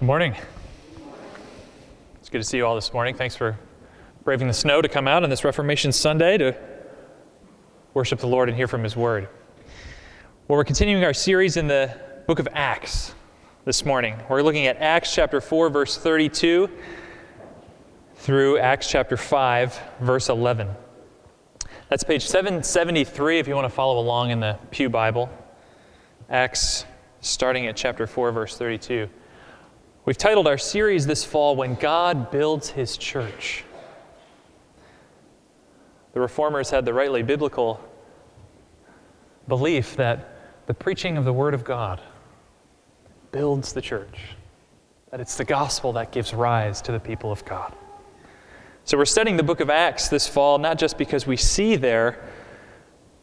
Good morning. It's good to see you all this morning. Thanks for braving the snow to come out on this Reformation Sunday to worship the Lord and hear from His Word. Well, we're continuing our series in the book of Acts this morning. We're looking at Acts chapter 4, verse 32 through Acts chapter 5, verse 11. That's page 773 if you want to follow along in the Pew Bible. Acts starting at chapter 4, verse 32. We've titled our series this fall, When God Builds His Church. The Reformers had the rightly biblical belief that the preaching of the Word of God builds the church, that it's the gospel that gives rise to the people of God. So we're studying the book of Acts this fall, not just because we see there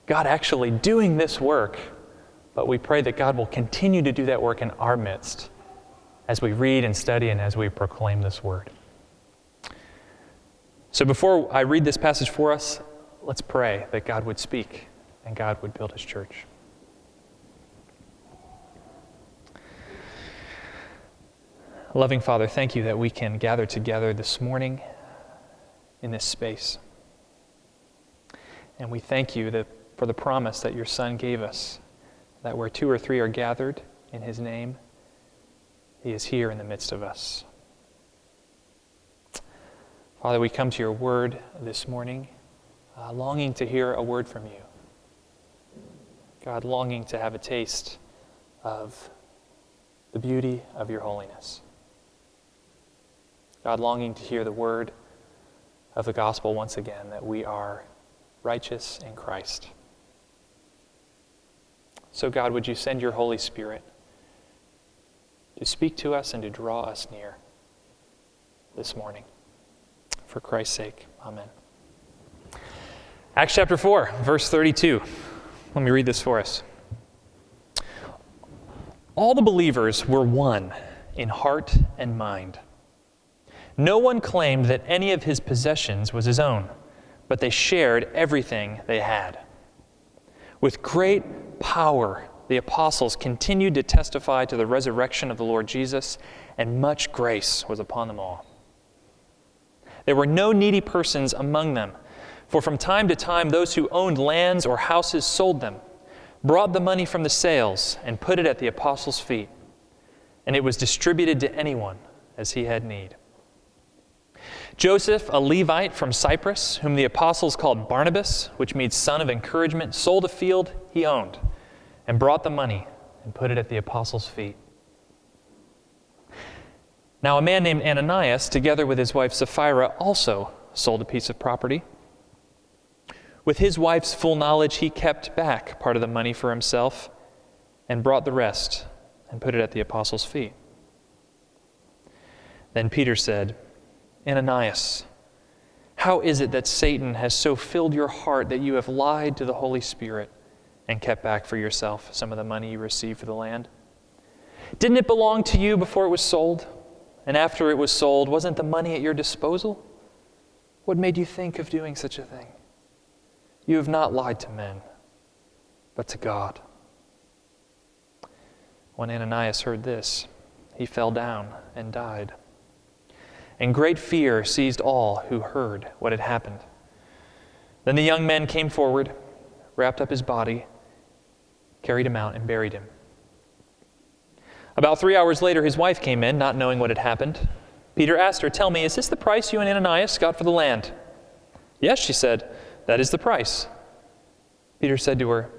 God actually doing this work, but we pray that God will continue to do that work in our midst as we read and study and as we proclaim this word. So before I read this passage for us, let's pray that God would speak and God would build his church. Loving Father, thank you that we can gather together this morning in this space. And we thank you that, for the promise that your Son gave us that where two or three are gathered in his name, he is here in the midst of us. Father, we come to your word this morning, uh, longing to hear a word from you. God, longing to have a taste of the beauty of your holiness. God, longing to hear the word of the gospel once again that we are righteous in Christ. So, God, would you send your Holy Spirit? To speak to us and to draw us near this morning. For Christ's sake, amen. Acts chapter 4, verse 32. Let me read this for us. All the believers were one in heart and mind. No one claimed that any of his possessions was his own, but they shared everything they had. With great power, the apostles continued to testify to the resurrection of the Lord Jesus, and much grace was upon them all. There were no needy persons among them, for from time to time those who owned lands or houses sold them, brought the money from the sales, and put it at the apostles' feet, and it was distributed to anyone as he had need. Joseph, a Levite from Cyprus, whom the apostles called Barnabas, which means son of encouragement, sold a field he owned and brought the money and put it at the apostles' feet. Now, a man named Ananias, together with his wife Sapphira, also sold a piece of property. With his wife's full knowledge, he kept back part of the money for himself and brought the rest and put it at the apostles' feet. Then Peter said, Ananias, how is it that Satan has so filled your heart that you have lied to the Holy Spirit and kept back for yourself some of the money you received for the land? Didn't it belong to you before it was sold? And after it was sold, wasn't the money at your disposal? What made you think of doing such a thing? You have not lied to men, but to God. When Ananias heard this, he fell down and died. And great fear seized all who heard what had happened. Then the young men came forward, wrapped up his body, carried him out, and buried him. About three hours later, his wife came in, not knowing what had happened. Peter asked her, Tell me, is this the price you and Ananias got for the land? Yes, she said, That is the price. Peter said to her,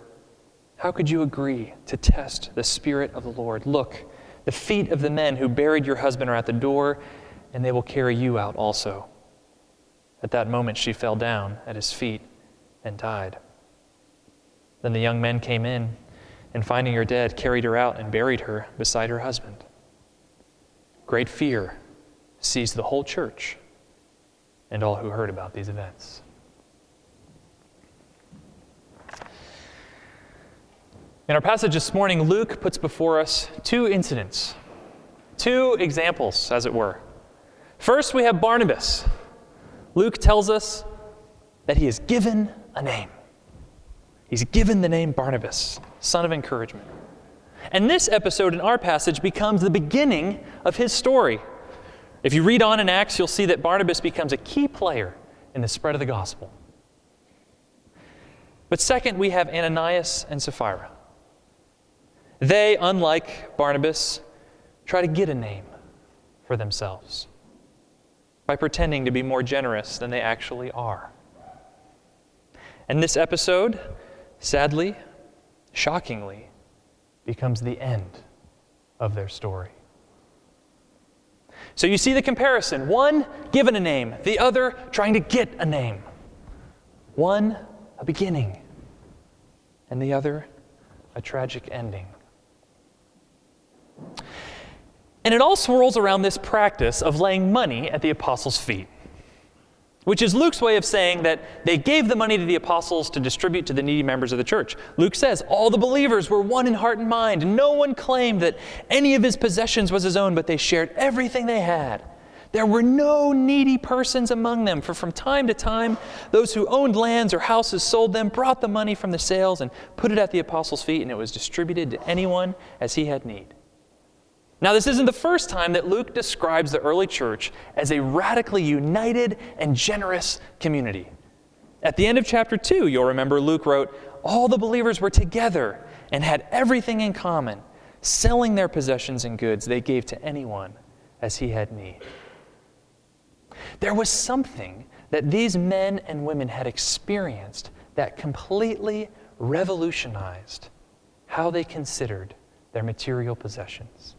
How could you agree to test the Spirit of the Lord? Look, the feet of the men who buried your husband are at the door, and they will carry you out also. At that moment, she fell down at his feet and died. Then the young men came in and finding her dead, carried her out and buried her beside her husband. Great fear seized the whole church and all who heard about these events. In our passage this morning, Luke puts before us two incidents, two examples, as it were. First, we have Barnabas. Luke tells us that he is given a name. He's given the name Barnabas, son of encouragement. And this episode in our passage becomes the beginning of his story. If you read on in Acts, you'll see that Barnabas becomes a key player in the spread of the gospel. But second, we have Ananias and Sapphira. They, unlike Barnabas, try to get a name for themselves by pretending to be more generous than they actually are. And this episode, sadly, shockingly, becomes the end of their story. So you see the comparison one given a name, the other trying to get a name. One, a beginning, and the other, a tragic ending. And it all swirls around this practice of laying money at the apostles' feet, which is Luke's way of saying that they gave the money to the apostles to distribute to the needy members of the church. Luke says all the believers were one in heart and mind. No one claimed that any of his possessions was his own, but they shared everything they had. There were no needy persons among them, for from time to time, those who owned lands or houses sold them, brought the money from the sales, and put it at the apostles' feet, and it was distributed to anyone as he had need. Now, this isn't the first time that Luke describes the early church as a radically united and generous community. At the end of chapter 2, you'll remember Luke wrote, All the believers were together and had everything in common. Selling their possessions and goods, they gave to anyone as he had need. There was something that these men and women had experienced that completely revolutionized how they considered their material possessions.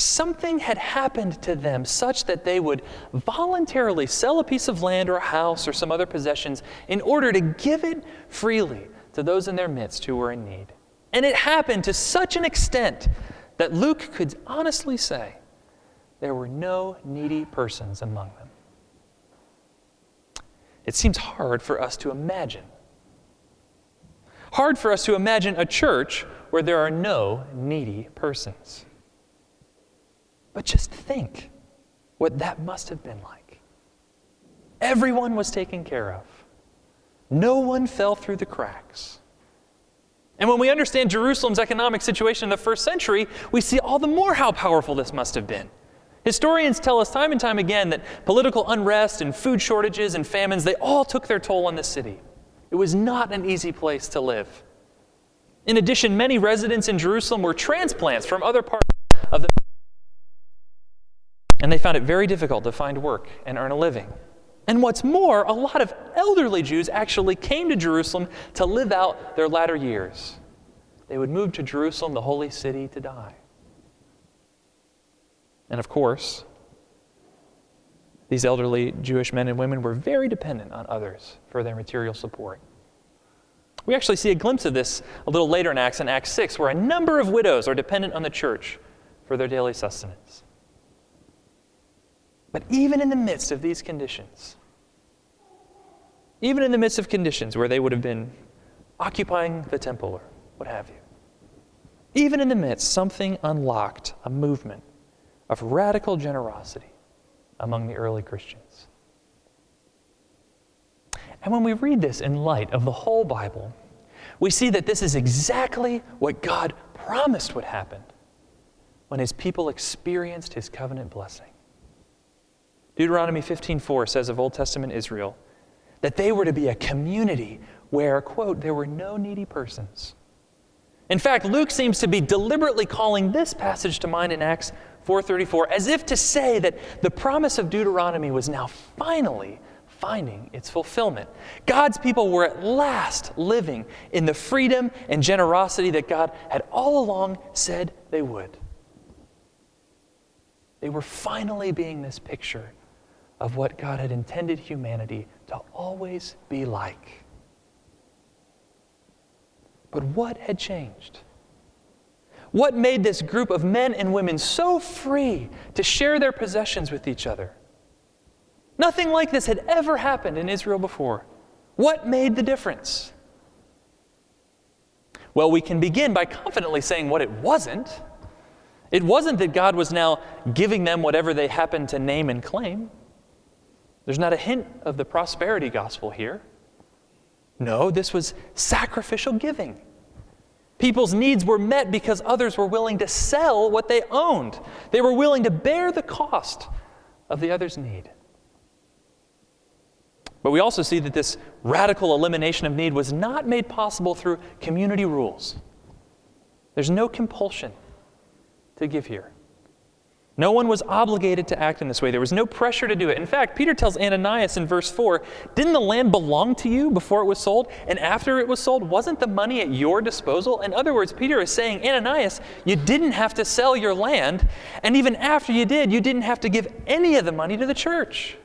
Something had happened to them such that they would voluntarily sell a piece of land or a house or some other possessions in order to give it freely to those in their midst who were in need. And it happened to such an extent that Luke could honestly say there were no needy persons among them. It seems hard for us to imagine. Hard for us to imagine a church where there are no needy persons. But just think what that must have been like. Everyone was taken care of, no one fell through the cracks. And when we understand Jerusalem's economic situation in the first century, we see all the more how powerful this must have been. Historians tell us time and time again that political unrest and food shortages and famines, they all took their toll on the city. It was not an easy place to live. In addition, many residents in Jerusalem were transplants from other parts of the and they found it very difficult to find work and earn a living. And what's more, a lot of elderly Jews actually came to Jerusalem to live out their latter years. They would move to Jerusalem, the holy city, to die. And of course, these elderly Jewish men and women were very dependent on others for their material support. We actually see a glimpse of this a little later in Acts, in Acts 6, where a number of widows are dependent on the church for their daily sustenance. But even in the midst of these conditions, even in the midst of conditions where they would have been occupying the temple or what have you, even in the midst, something unlocked a movement of radical generosity among the early Christians. And when we read this in light of the whole Bible, we see that this is exactly what God promised would happen when his people experienced his covenant blessing. Deuteronomy 15:4 says of Old Testament Israel that they were to be a community where, quote, there were no needy persons. In fact, Luke seems to be deliberately calling this passage to mind in Acts 4:34 as if to say that the promise of Deuteronomy was now finally finding its fulfillment. God's people were at last living in the freedom and generosity that God had all along said they would. They were finally being this picture of what God had intended humanity to always be like. But what had changed? What made this group of men and women so free to share their possessions with each other? Nothing like this had ever happened in Israel before. What made the difference? Well, we can begin by confidently saying what it wasn't. It wasn't that God was now giving them whatever they happened to name and claim. There's not a hint of the prosperity gospel here. No, this was sacrificial giving. People's needs were met because others were willing to sell what they owned. They were willing to bear the cost of the other's need. But we also see that this radical elimination of need was not made possible through community rules. There's no compulsion to give here. No one was obligated to act in this way. There was no pressure to do it. In fact, Peter tells Ananias in verse 4 Didn't the land belong to you before it was sold? And after it was sold, wasn't the money at your disposal? In other words, Peter is saying, Ananias, you didn't have to sell your land. And even after you did, you didn't have to give any of the money to the church.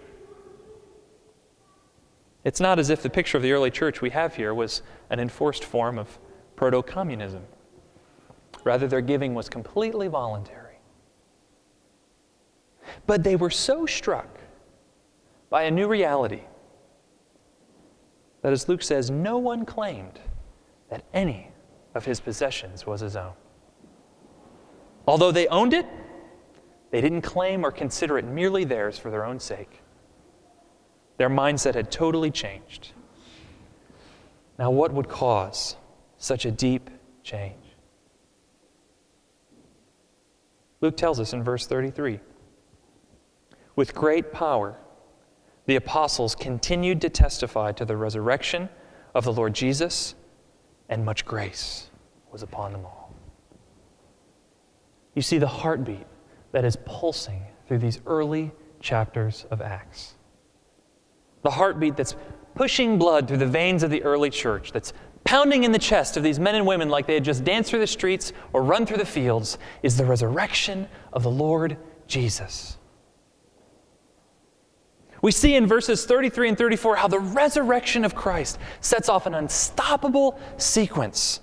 It's not as if the picture of the early church we have here was an enforced form of proto communism. Rather, their giving was completely voluntary. But they were so struck by a new reality that, as Luke says, no one claimed that any of his possessions was his own. Although they owned it, they didn't claim or consider it merely theirs for their own sake. Their mindset had totally changed. Now, what would cause such a deep change? Luke tells us in verse 33 with great power, the apostles continued to testify to the resurrection of the Lord Jesus, and much grace was upon them all. You see the heartbeat that is pulsing through these early chapters of Acts. The heartbeat that's pushing blood through the veins of the early church, that's pounding in the chest of these men and women like they had just danced through the streets or run through the fields, is the resurrection of the Lord Jesus. We see in verses 33 and 34 how the resurrection of Christ sets off an unstoppable sequence.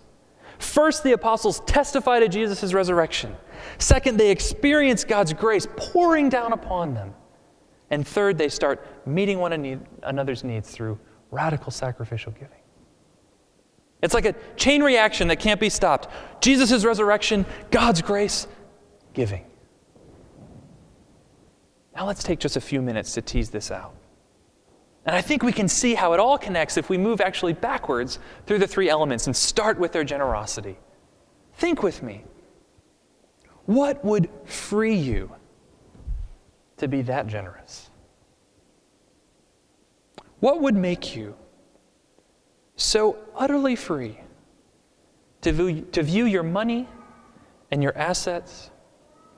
First, the apostles testify to Jesus' resurrection. Second, they experience God's grace pouring down upon them. And third, they start meeting one another's needs through radical sacrificial giving. It's like a chain reaction that can't be stopped. Jesus' resurrection, God's grace, giving. Now let's take just a few minutes to tease this out. And I think we can see how it all connects if we move actually backwards through the three elements and start with their generosity. Think with me. What would free you to be that generous? What would make you so utterly free to view, to view your money and your assets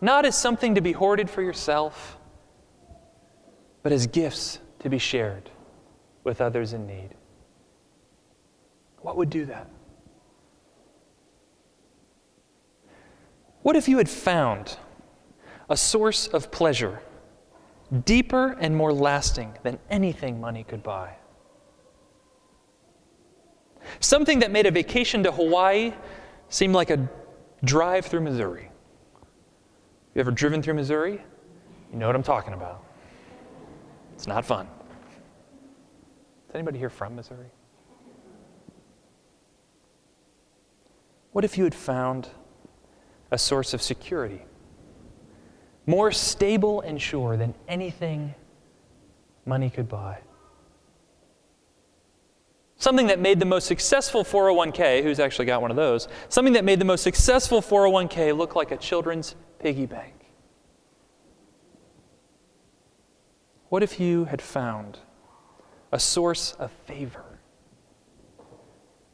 not as something to be hoarded for yourself? But as gifts to be shared with others in need. What would do that? What if you had found a source of pleasure deeper and more lasting than anything money could buy? Something that made a vacation to Hawaii seem like a drive through Missouri. You ever driven through Missouri? You know what I'm talking about. It's not fun. Is anybody here from Missouri? What if you had found a source of security more stable and sure than anything money could buy? Something that made the most successful 401k, who's actually got one of those, something that made the most successful 401k look like a children's piggy bank. What if you had found a source of favor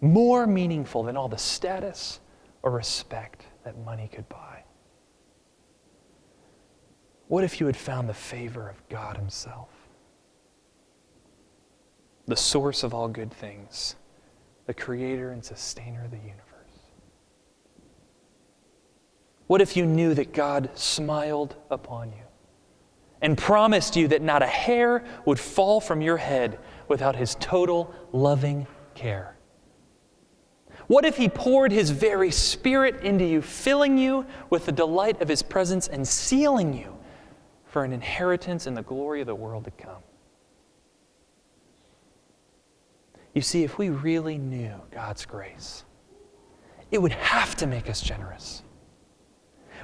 more meaningful than all the status or respect that money could buy? What if you had found the favor of God Himself, the source of all good things, the creator and sustainer of the universe? What if you knew that God smiled upon you? And promised you that not a hair would fall from your head without his total loving care? What if he poured his very spirit into you, filling you with the delight of his presence and sealing you for an inheritance in the glory of the world to come? You see, if we really knew God's grace, it would have to make us generous.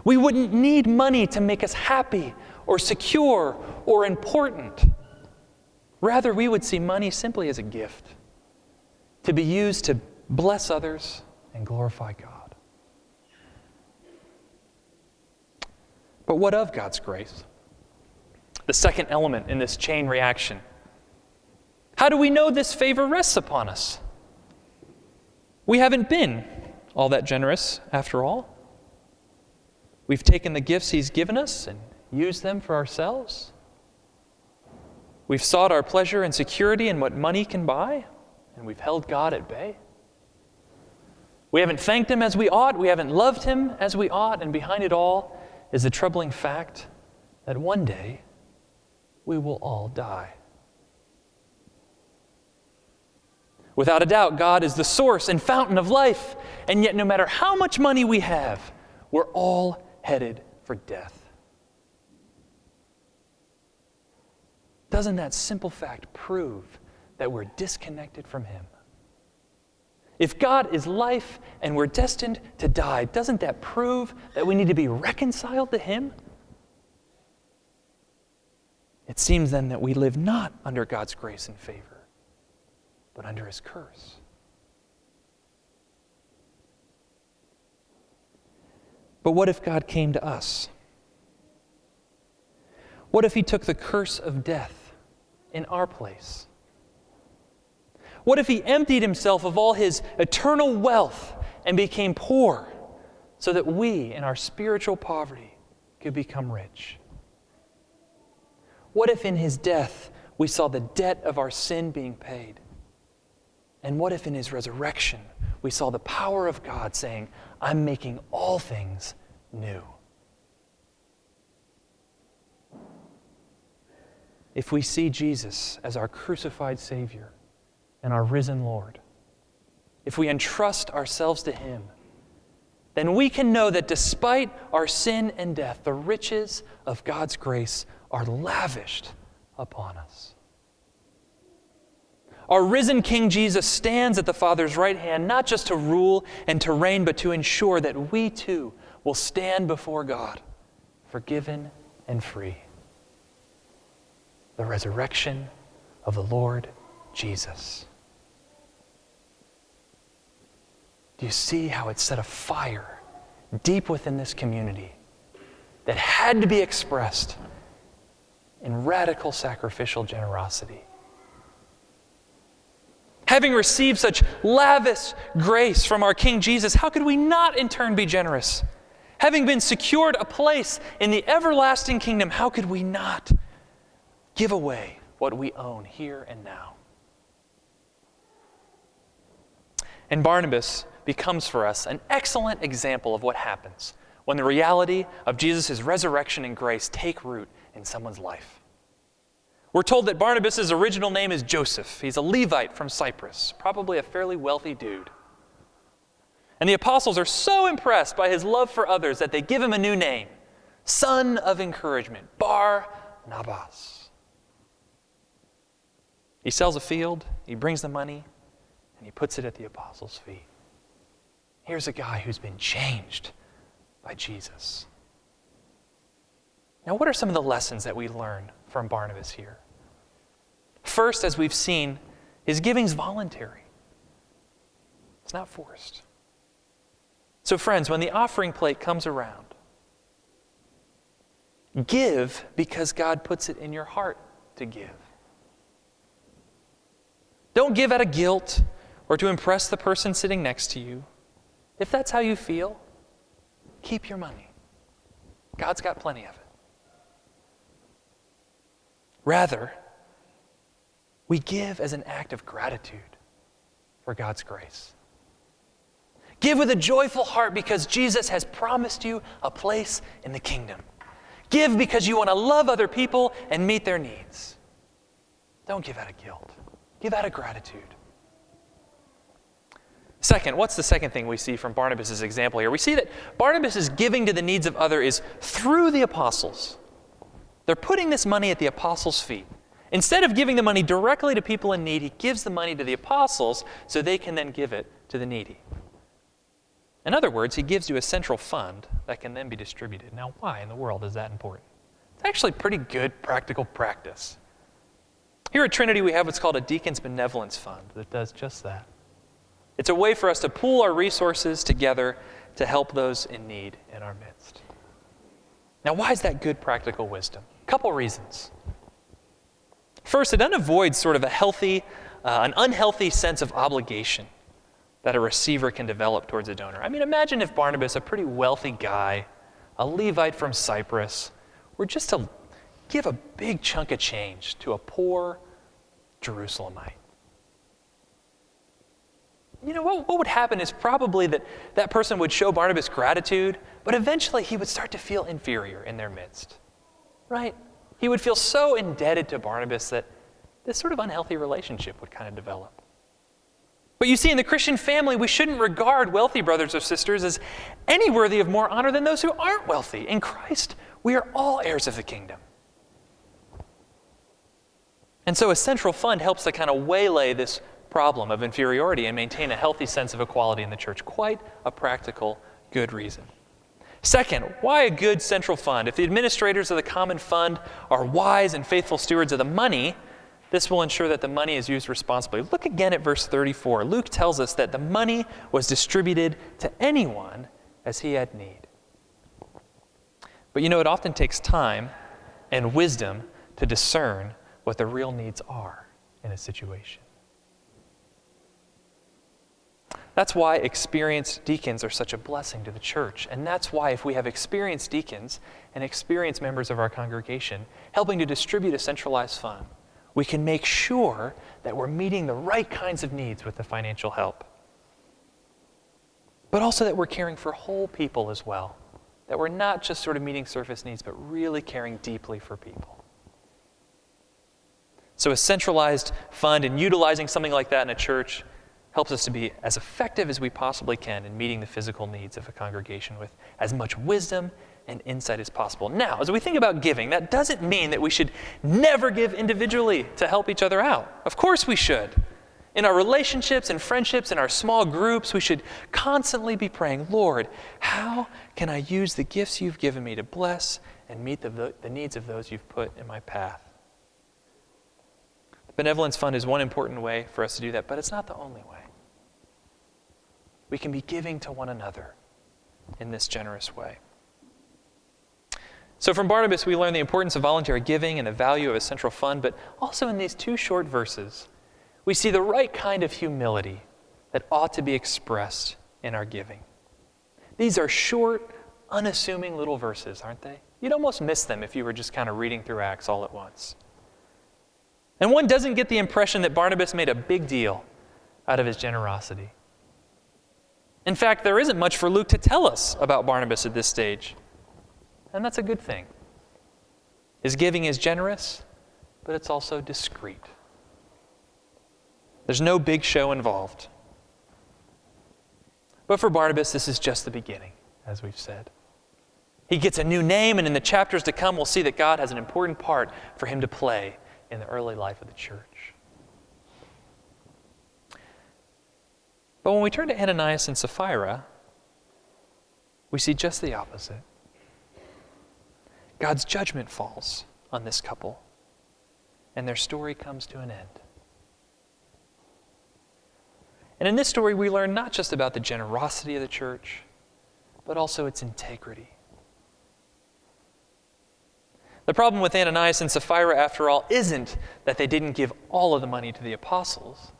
We wouldn't need money to make us happy or secure or important. Rather, we would see money simply as a gift to be used to bless others and glorify God. But what of God's grace? The second element in this chain reaction. How do we know this favor rests upon us? We haven't been all that generous, after all. We've taken the gifts He's given us and used them for ourselves. We've sought our pleasure and security in what money can buy, and we've held God at bay. We haven't thanked Him as we ought, we haven't loved Him as we ought, and behind it all is the troubling fact that one day we will all die. Without a doubt, God is the source and fountain of life, and yet, no matter how much money we have, we're all headed for death. Doesn't that simple fact prove that we're disconnected from Him? If God is life and we're destined to die, doesn't that prove that we need to be reconciled to Him? It seems then that we live not under God's grace and favor, but under His curse. But what if God came to us? What if He took the curse of death in our place? What if He emptied Himself of all His eternal wealth and became poor so that we, in our spiritual poverty, could become rich? What if in His death we saw the debt of our sin being paid? And what if in His resurrection we saw the power of God saying, I'm making all things new. If we see Jesus as our crucified Savior and our risen Lord, if we entrust ourselves to Him, then we can know that despite our sin and death, the riches of God's grace are lavished upon us. Our risen King Jesus stands at the Father's right hand, not just to rule and to reign, but to ensure that we too will stand before God, forgiven and free. The resurrection of the Lord Jesus. Do you see how it set a fire deep within this community that had to be expressed in radical sacrificial generosity? Having received such lavish grace from our King Jesus, how could we not in turn be generous? Having been secured a place in the everlasting kingdom, how could we not give away what we own here and now? And Barnabas becomes for us an excellent example of what happens when the reality of Jesus' resurrection and grace take root in someone's life. We're told that Barnabas' original name is Joseph. He's a Levite from Cyprus, probably a fairly wealthy dude. And the apostles are so impressed by his love for others that they give him a new name Son of Encouragement, Bar Nabas. He sells a field, he brings the money, and he puts it at the apostles' feet. Here's a guy who's been changed by Jesus. Now, what are some of the lessons that we learn from Barnabas here? First, as we've seen, his giving's voluntary. It's not forced. So, friends, when the offering plate comes around, give because God puts it in your heart to give. Don't give out of guilt or to impress the person sitting next to you. If that's how you feel, keep your money. God's got plenty of it. Rather, we give as an act of gratitude for God's grace. Give with a joyful heart because Jesus has promised you a place in the kingdom. Give because you want to love other people and meet their needs. Don't give out of guilt, give out of gratitude. Second, what's the second thing we see from Barnabas' example here? We see that Barnabas' giving to the needs of others is through the apostles. They're putting this money at the apostles' feet. Instead of giving the money directly to people in need, he gives the money to the apostles so they can then give it to the needy. In other words, he gives you a central fund that can then be distributed. Now, why in the world is that important? It's actually pretty good practical practice. Here at Trinity, we have what's called a Deacon's Benevolence Fund that does just that. It's a way for us to pool our resources together to help those in need in our midst. Now, why is that good practical wisdom? A couple reasons. First, it unavoids sort of a healthy, uh, an unhealthy sense of obligation that a receiver can develop towards a donor. I mean, imagine if Barnabas, a pretty wealthy guy, a Levite from Cyprus, were just to give a big chunk of change to a poor Jerusalemite. You know, what, what would happen is probably that that person would show Barnabas gratitude, but eventually he would start to feel inferior in their midst. Right? He would feel so indebted to Barnabas that this sort of unhealthy relationship would kind of develop. But you see, in the Christian family, we shouldn't regard wealthy brothers or sisters as any worthy of more honor than those who aren't wealthy. In Christ, we are all heirs of the kingdom. And so a central fund helps to kind of waylay this problem of inferiority and maintain a healthy sense of equality in the church. Quite a practical, good reason. Second, why a good central fund? If the administrators of the common fund are wise and faithful stewards of the money, this will ensure that the money is used responsibly. Look again at verse 34. Luke tells us that the money was distributed to anyone as he had need. But you know, it often takes time and wisdom to discern what the real needs are in a situation. That's why experienced deacons are such a blessing to the church. And that's why, if we have experienced deacons and experienced members of our congregation helping to distribute a centralized fund, we can make sure that we're meeting the right kinds of needs with the financial help. But also that we're caring for whole people as well. That we're not just sort of meeting surface needs, but really caring deeply for people. So, a centralized fund and utilizing something like that in a church helps us to be as effective as we possibly can in meeting the physical needs of a congregation with as much wisdom and insight as possible. Now, as we think about giving, that doesn't mean that we should never give individually to help each other out. Of course, we should. In our relationships and friendships, in our small groups, we should constantly be praying, Lord, how can I use the gifts you've given me to bless and meet the, the needs of those you've put in my path? Benevolence Fund is one important way for us to do that, but it's not the only way we can be giving to one another in this generous way. So, from Barnabas, we learn the importance of voluntary giving and the value of a central fund, but also in these two short verses, we see the right kind of humility that ought to be expressed in our giving. These are short, unassuming little verses, aren't they? You'd almost miss them if you were just kind of reading through Acts all at once. And one doesn't get the impression that Barnabas made a big deal out of his generosity. In fact, there isn't much for Luke to tell us about Barnabas at this stage. And that's a good thing. His giving is generous, but it's also discreet. There's no big show involved. But for Barnabas, this is just the beginning, as we've said. He gets a new name, and in the chapters to come, we'll see that God has an important part for him to play in the early life of the church. But when we turn to Ananias and Sapphira, we see just the opposite. God's judgment falls on this couple, and their story comes to an end. And in this story, we learn not just about the generosity of the church, but also its integrity. The problem with Ananias and Sapphira, after all, isn't that they didn't give all of the money to the apostles,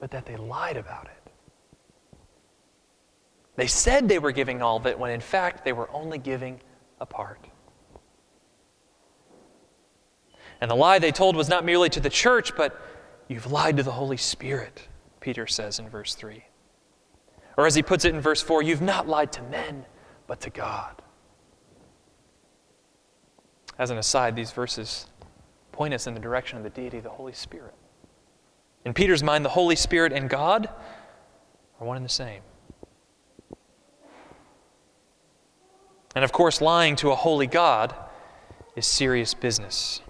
but that they lied about it. They said they were giving all of it when in fact they were only giving a part. And the lie they told was not merely to the church, but you've lied to the Holy Spirit, Peter says in verse 3. Or as he puts it in verse 4, you've not lied to men, but to God. As an aside, these verses point us in the direction of the deity the Holy Spirit. In Peter's mind, the Holy Spirit and God are one and the same. And of course, lying to a holy God is serious business.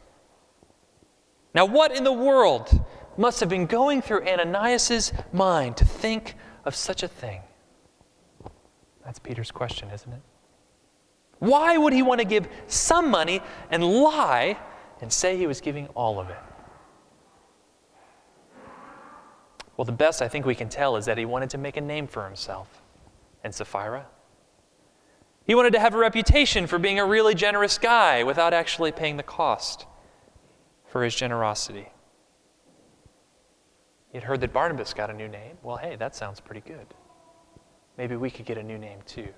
Now, what in the world must have been going through Ananias' mind to think of such a thing? That's Peter's question, isn't it? Why would he want to give some money and lie and say he was giving all of it? Well, the best I think we can tell is that he wanted to make a name for himself. And Sapphira? He wanted to have a reputation for being a really generous guy without actually paying the cost for his generosity. He had heard that Barnabas got a new name. Well, hey, that sounds pretty good. Maybe we could get a new name too.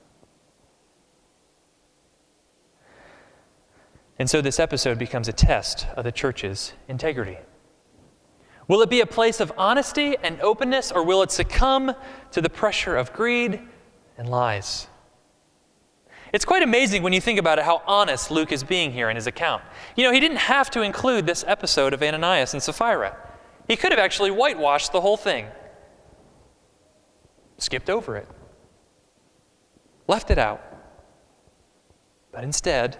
And so this episode becomes a test of the church's integrity. Will it be a place of honesty and openness, or will it succumb to the pressure of greed and lies? It's quite amazing when you think about it how honest Luke is being here in his account. You know, he didn't have to include this episode of Ananias and Sapphira. He could have actually whitewashed the whole thing, skipped over it, left it out. But instead,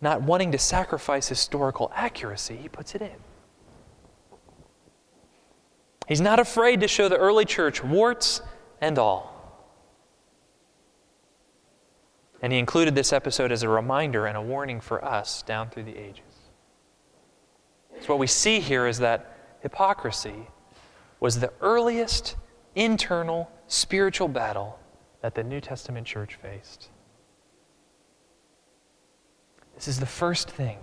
not wanting to sacrifice historical accuracy, he puts it in. He's not afraid to show the early church warts and all. And he included this episode as a reminder and a warning for us down through the ages. So, what we see here is that hypocrisy was the earliest internal spiritual battle that the New Testament church faced. This is the first thing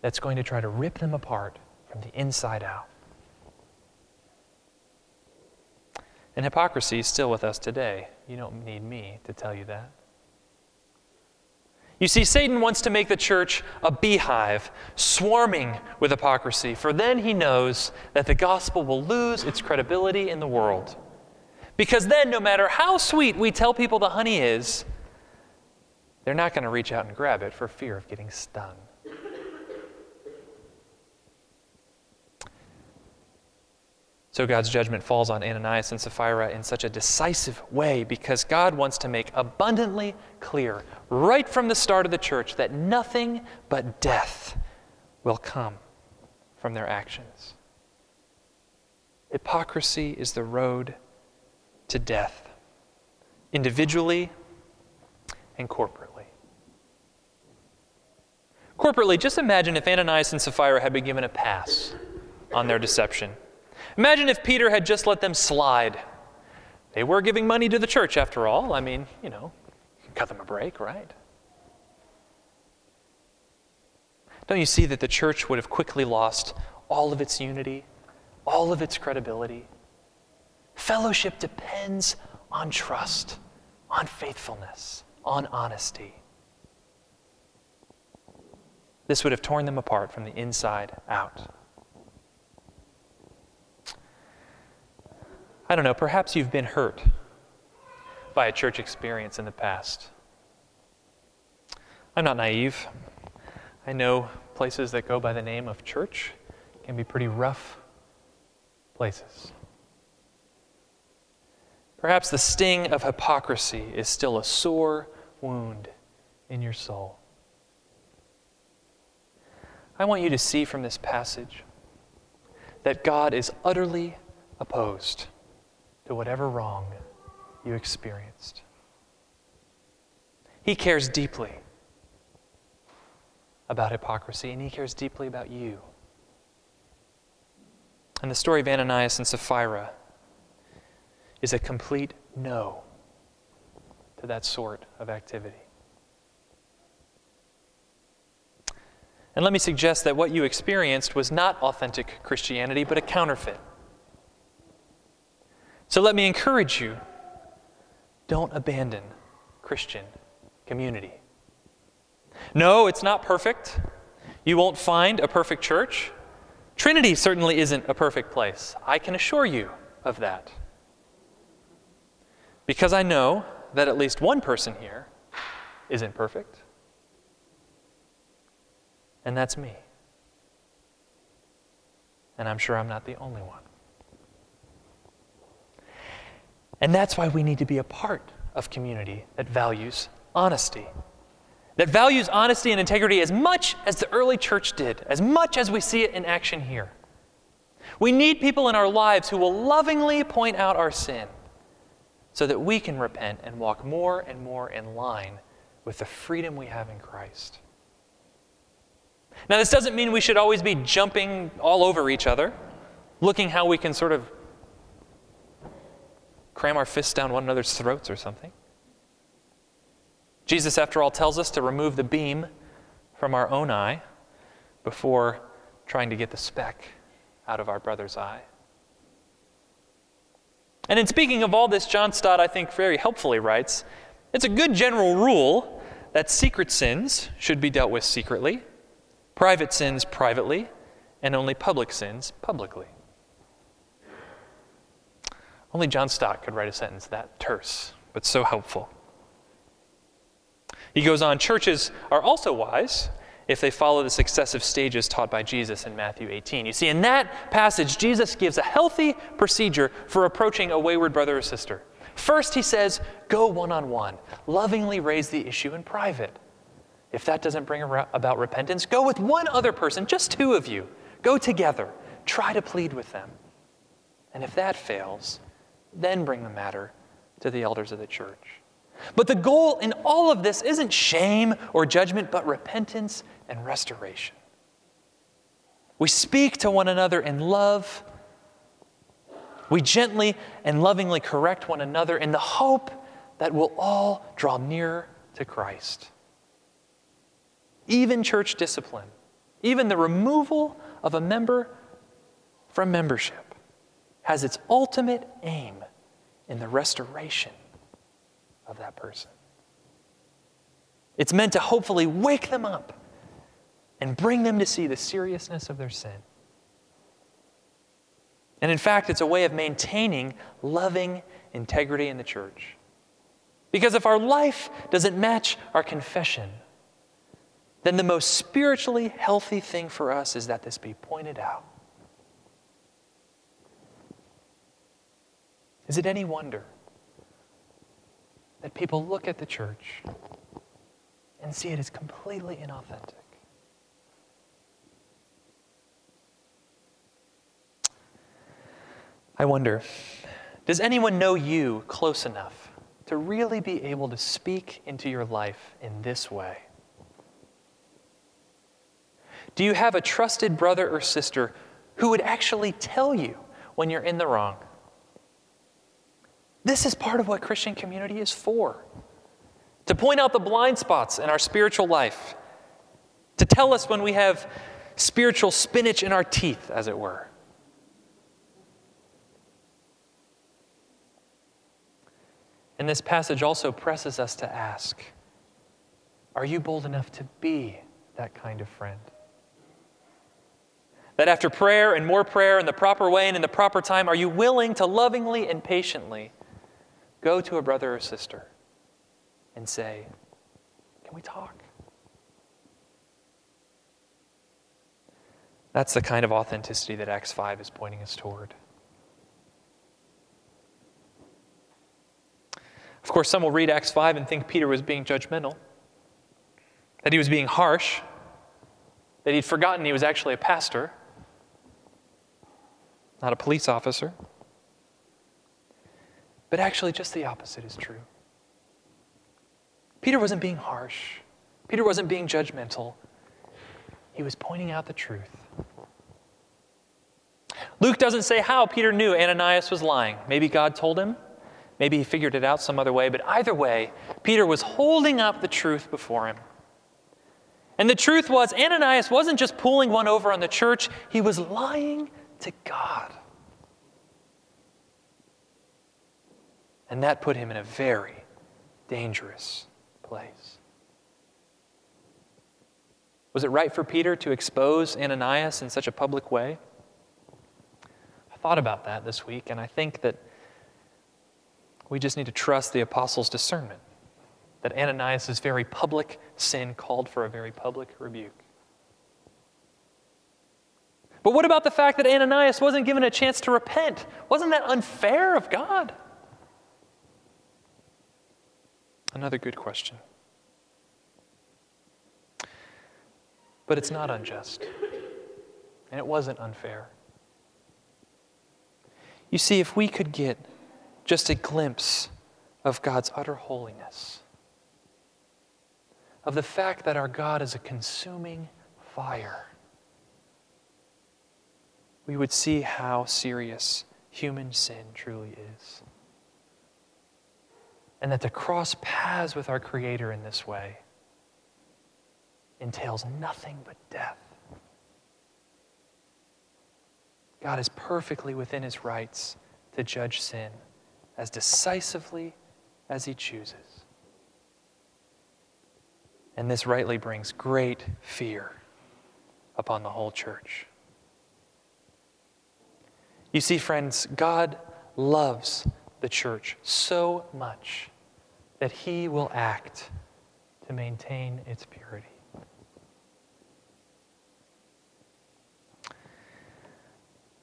that's going to try to rip them apart from the inside out. And hypocrisy is still with us today. You don't need me to tell you that. You see, Satan wants to make the church a beehive, swarming with hypocrisy, for then he knows that the gospel will lose its credibility in the world. Because then, no matter how sweet we tell people the honey is, they're not going to reach out and grab it for fear of getting stung. So God's judgment falls on Ananias and Sapphira in such a decisive way because God wants to make abundantly clear right from the start of the church that nothing but death will come from their actions. Hypocrisy is the road to death, individually and corporately. Corporately, just imagine if Ananias and Sapphira had been given a pass on their deception. Imagine if Peter had just let them slide. They were giving money to the church, after all. I mean, you know, cut them a break, right? Don't you see that the church would have quickly lost all of its unity, all of its credibility? Fellowship depends on trust, on faithfulness, on honesty. This would have torn them apart from the inside out. I don't know, perhaps you've been hurt by a church experience in the past. I'm not naive. I know places that go by the name of church can be pretty rough places. Perhaps the sting of hypocrisy is still a sore wound in your soul. I want you to see from this passage that God is utterly opposed to whatever wrong you experienced. He cares deeply about hypocrisy, and He cares deeply about you. And the story of Ananias and Sapphira is a complete no to that sort of activity. And let me suggest that what you experienced was not authentic Christianity, but a counterfeit. So let me encourage you don't abandon Christian community. No, it's not perfect. You won't find a perfect church. Trinity certainly isn't a perfect place. I can assure you of that. Because I know that at least one person here isn't perfect, and that's me. And I'm sure I'm not the only one. And that's why we need to be a part of community that values honesty. That values honesty and integrity as much as the early church did, as much as we see it in action here. We need people in our lives who will lovingly point out our sin so that we can repent and walk more and more in line with the freedom we have in Christ. Now, this doesn't mean we should always be jumping all over each other, looking how we can sort of cram our fists down one another's throats or something. Jesus, after all, tells us to remove the beam from our own eye before trying to get the speck out of our brother's eye. And in speaking of all this, John Stott, I think, very helpfully writes it's a good general rule that secret sins should be dealt with secretly, private sins privately, and only public sins publicly. Only John Stott could write a sentence that terse, but so helpful. He goes on churches are also wise if they follow the successive stages taught by Jesus in Matthew 18. You see, in that passage, Jesus gives a healthy procedure for approaching a wayward brother or sister. First, he says, go one on one, lovingly raise the issue in private. If that doesn't bring about repentance, go with one other person, just two of you. Go together. Try to plead with them. And if that fails, then bring the matter to the elders of the church. But the goal in all of this isn't shame or judgment, but repentance and restoration. We speak to one another in love. We gently and lovingly correct one another in the hope that we'll all draw nearer to Christ. Even church discipline, even the removal of a member from membership, has its ultimate aim in the restoration of that person. It's meant to hopefully wake them up and bring them to see the seriousness of their sin. And in fact, it's a way of maintaining loving integrity in the church. Because if our life doesn't match our confession, then the most spiritually healthy thing for us is that this be pointed out. Is it any wonder that people look at the church and see it as completely inauthentic? I wonder, does anyone know you close enough to really be able to speak into your life in this way? Do you have a trusted brother or sister who would actually tell you when you're in the wrong? This is part of what Christian community is for to point out the blind spots in our spiritual life, to tell us when we have spiritual spinach in our teeth, as it were. And this passage also presses us to ask Are you bold enough to be that kind of friend? That after prayer and more prayer in the proper way and in the proper time, are you willing to lovingly and patiently go to a brother or sister and say, Can we talk? That's the kind of authenticity that Acts 5 is pointing us toward. Of course, some will read Acts 5 and think Peter was being judgmental, that he was being harsh, that he'd forgotten he was actually a pastor, not a police officer. But actually, just the opposite is true. Peter wasn't being harsh, Peter wasn't being judgmental. He was pointing out the truth. Luke doesn't say how Peter knew Ananias was lying. Maybe God told him. Maybe he figured it out some other way, but either way, Peter was holding up the truth before him. And the truth was, Ananias wasn't just pulling one over on the church, he was lying to God. And that put him in a very dangerous place. Was it right for Peter to expose Ananias in such a public way? I thought about that this week, and I think that we just need to trust the apostles' discernment that Ananias' very public sin called for a very public rebuke. But what about the fact that Ananias wasn't given a chance to repent? Wasn't that unfair of God? Another good question. But it's not unjust, and it wasn't unfair. You see, if we could get just a glimpse of God's utter holiness, of the fact that our God is a consuming fire, we would see how serious human sin truly is. And that to cross paths with our Creator in this way entails nothing but death. God is perfectly within his rights to judge sin as decisively as he chooses. And this rightly brings great fear upon the whole church. You see, friends, God loves the church so much that he will act to maintain its purity.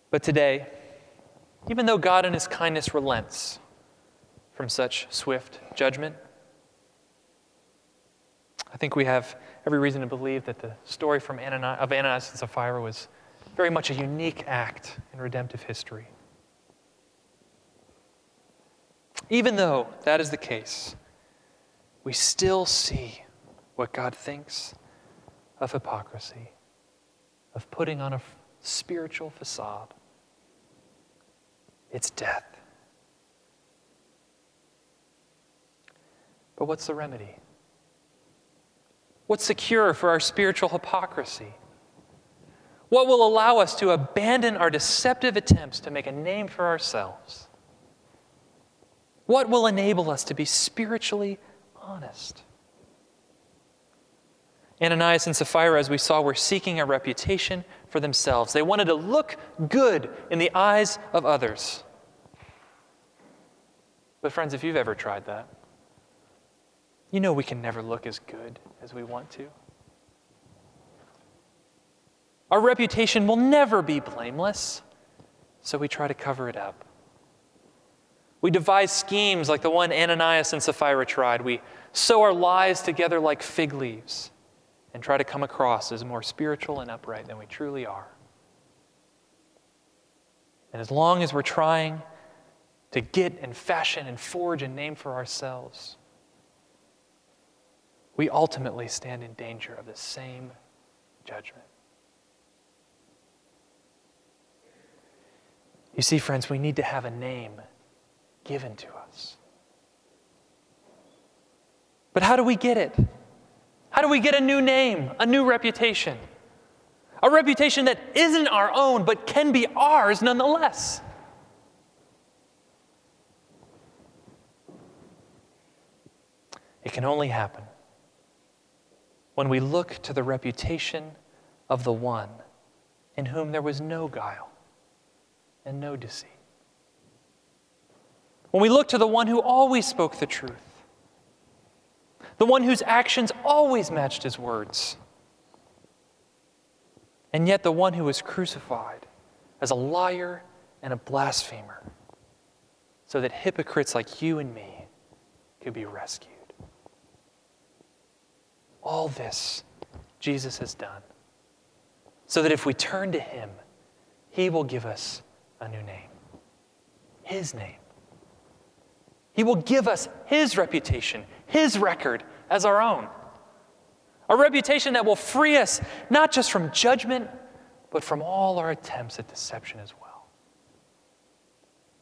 But today, even though God in his kindness relents from such swift judgment, I think we have every reason to believe that the story from Ananias, of Ananias and Sapphira was very much a unique act in redemptive history. Even though that is the case, we still see what God thinks of hypocrisy, of putting on a spiritual facade. It's death. But what's the remedy? What's the cure for our spiritual hypocrisy? What will allow us to abandon our deceptive attempts to make a name for ourselves? What will enable us to be spiritually honest? Ananias and Sapphira, as we saw, were seeking a reputation for themselves. They wanted to look good in the eyes of others. But, friends, if you've ever tried that, you know we can never look as good as we want to. Our reputation will never be blameless, so we try to cover it up. We devise schemes like the one Ananias and Sapphira tried. We sew our lies together like fig leaves and try to come across as more spiritual and upright than we truly are. And as long as we're trying to get and fashion and forge a name for ourselves, we ultimately stand in danger of the same judgment. You see, friends, we need to have a name given to us. But how do we get it? How do we get a new name, a new reputation? A reputation that isn't our own, but can be ours nonetheless. It can only happen when we look to the reputation of the one in whom there was no guile and no deceit. When we look to the one who always spoke the truth, the one whose actions always matched his words, and yet the one who was crucified as a liar and a blasphemer, so that hypocrites like you and me could be rescued. All this Jesus has done, so that if we turn to him, he will give us a new name. His name. He will give us His reputation, His record as our own. A reputation that will free us not just from judgment, but from all our attempts at deception as well.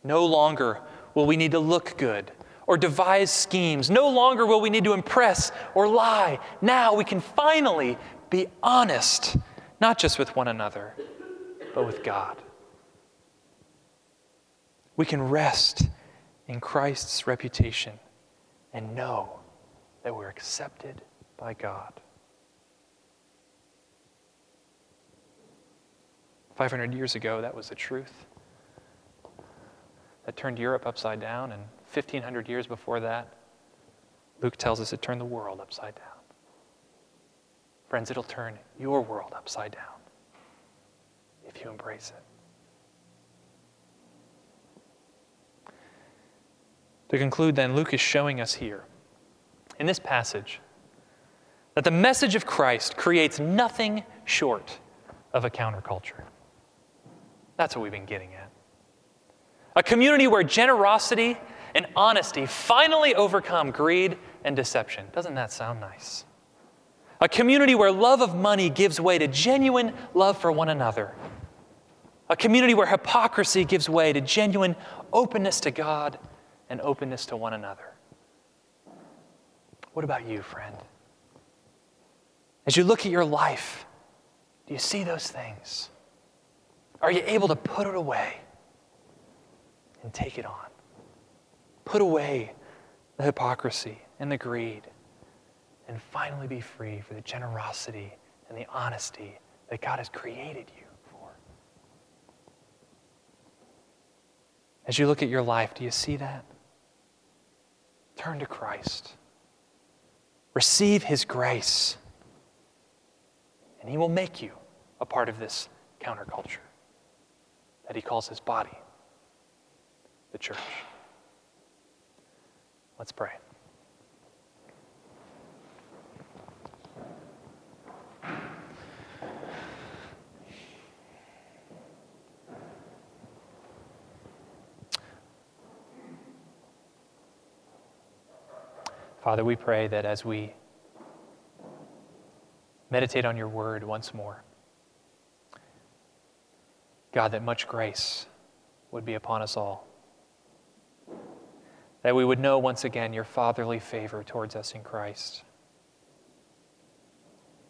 No longer will we need to look good or devise schemes. No longer will we need to impress or lie. Now we can finally be honest, not just with one another, but with God. We can rest in Christ's reputation and know that we're accepted by God. 500 years ago, that was the truth. That turned Europe upside down, and 1,500 years before that, Luke tells us it turned the world upside down. Friends, it'll turn your world upside down if you embrace it. To conclude, then, Luke is showing us here, in this passage, that the message of Christ creates nothing short of a counterculture. That's what we've been getting at. A community where generosity and honesty finally overcome greed and deception. Doesn't that sound nice? A community where love of money gives way to genuine love for one another. A community where hypocrisy gives way to genuine openness to God and openness to one another. What about you, friend? As you look at your life, do you see those things? Are you able to put it away and take it on? Put away the hypocrisy and the greed and finally be free for the generosity and the honesty that God has created you for. As you look at your life, do you see that? Turn to Christ. Receive His grace, and He will make you a part of this counterculture that He calls His body, the church. Let's pray. Father, we pray that as we meditate on your word once more, God, that much grace would be upon us all. That we would know once again your fatherly favor towards us in Christ.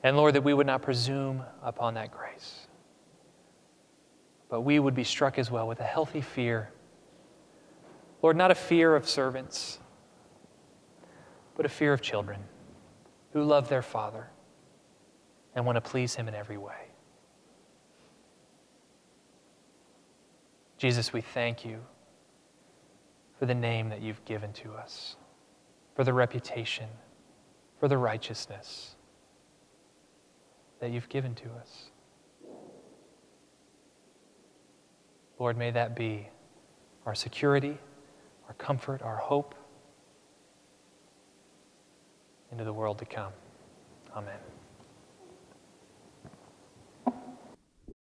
And Lord, that we would not presume upon that grace, but we would be struck as well with a healthy fear. Lord, not a fear of servants but a fear of children who love their father and want to please him in every way. Jesus, we thank you for the name that you've given to us, for the reputation, for the righteousness that you've given to us. Lord, may that be our security, our comfort, our hope into the world to come. Amen.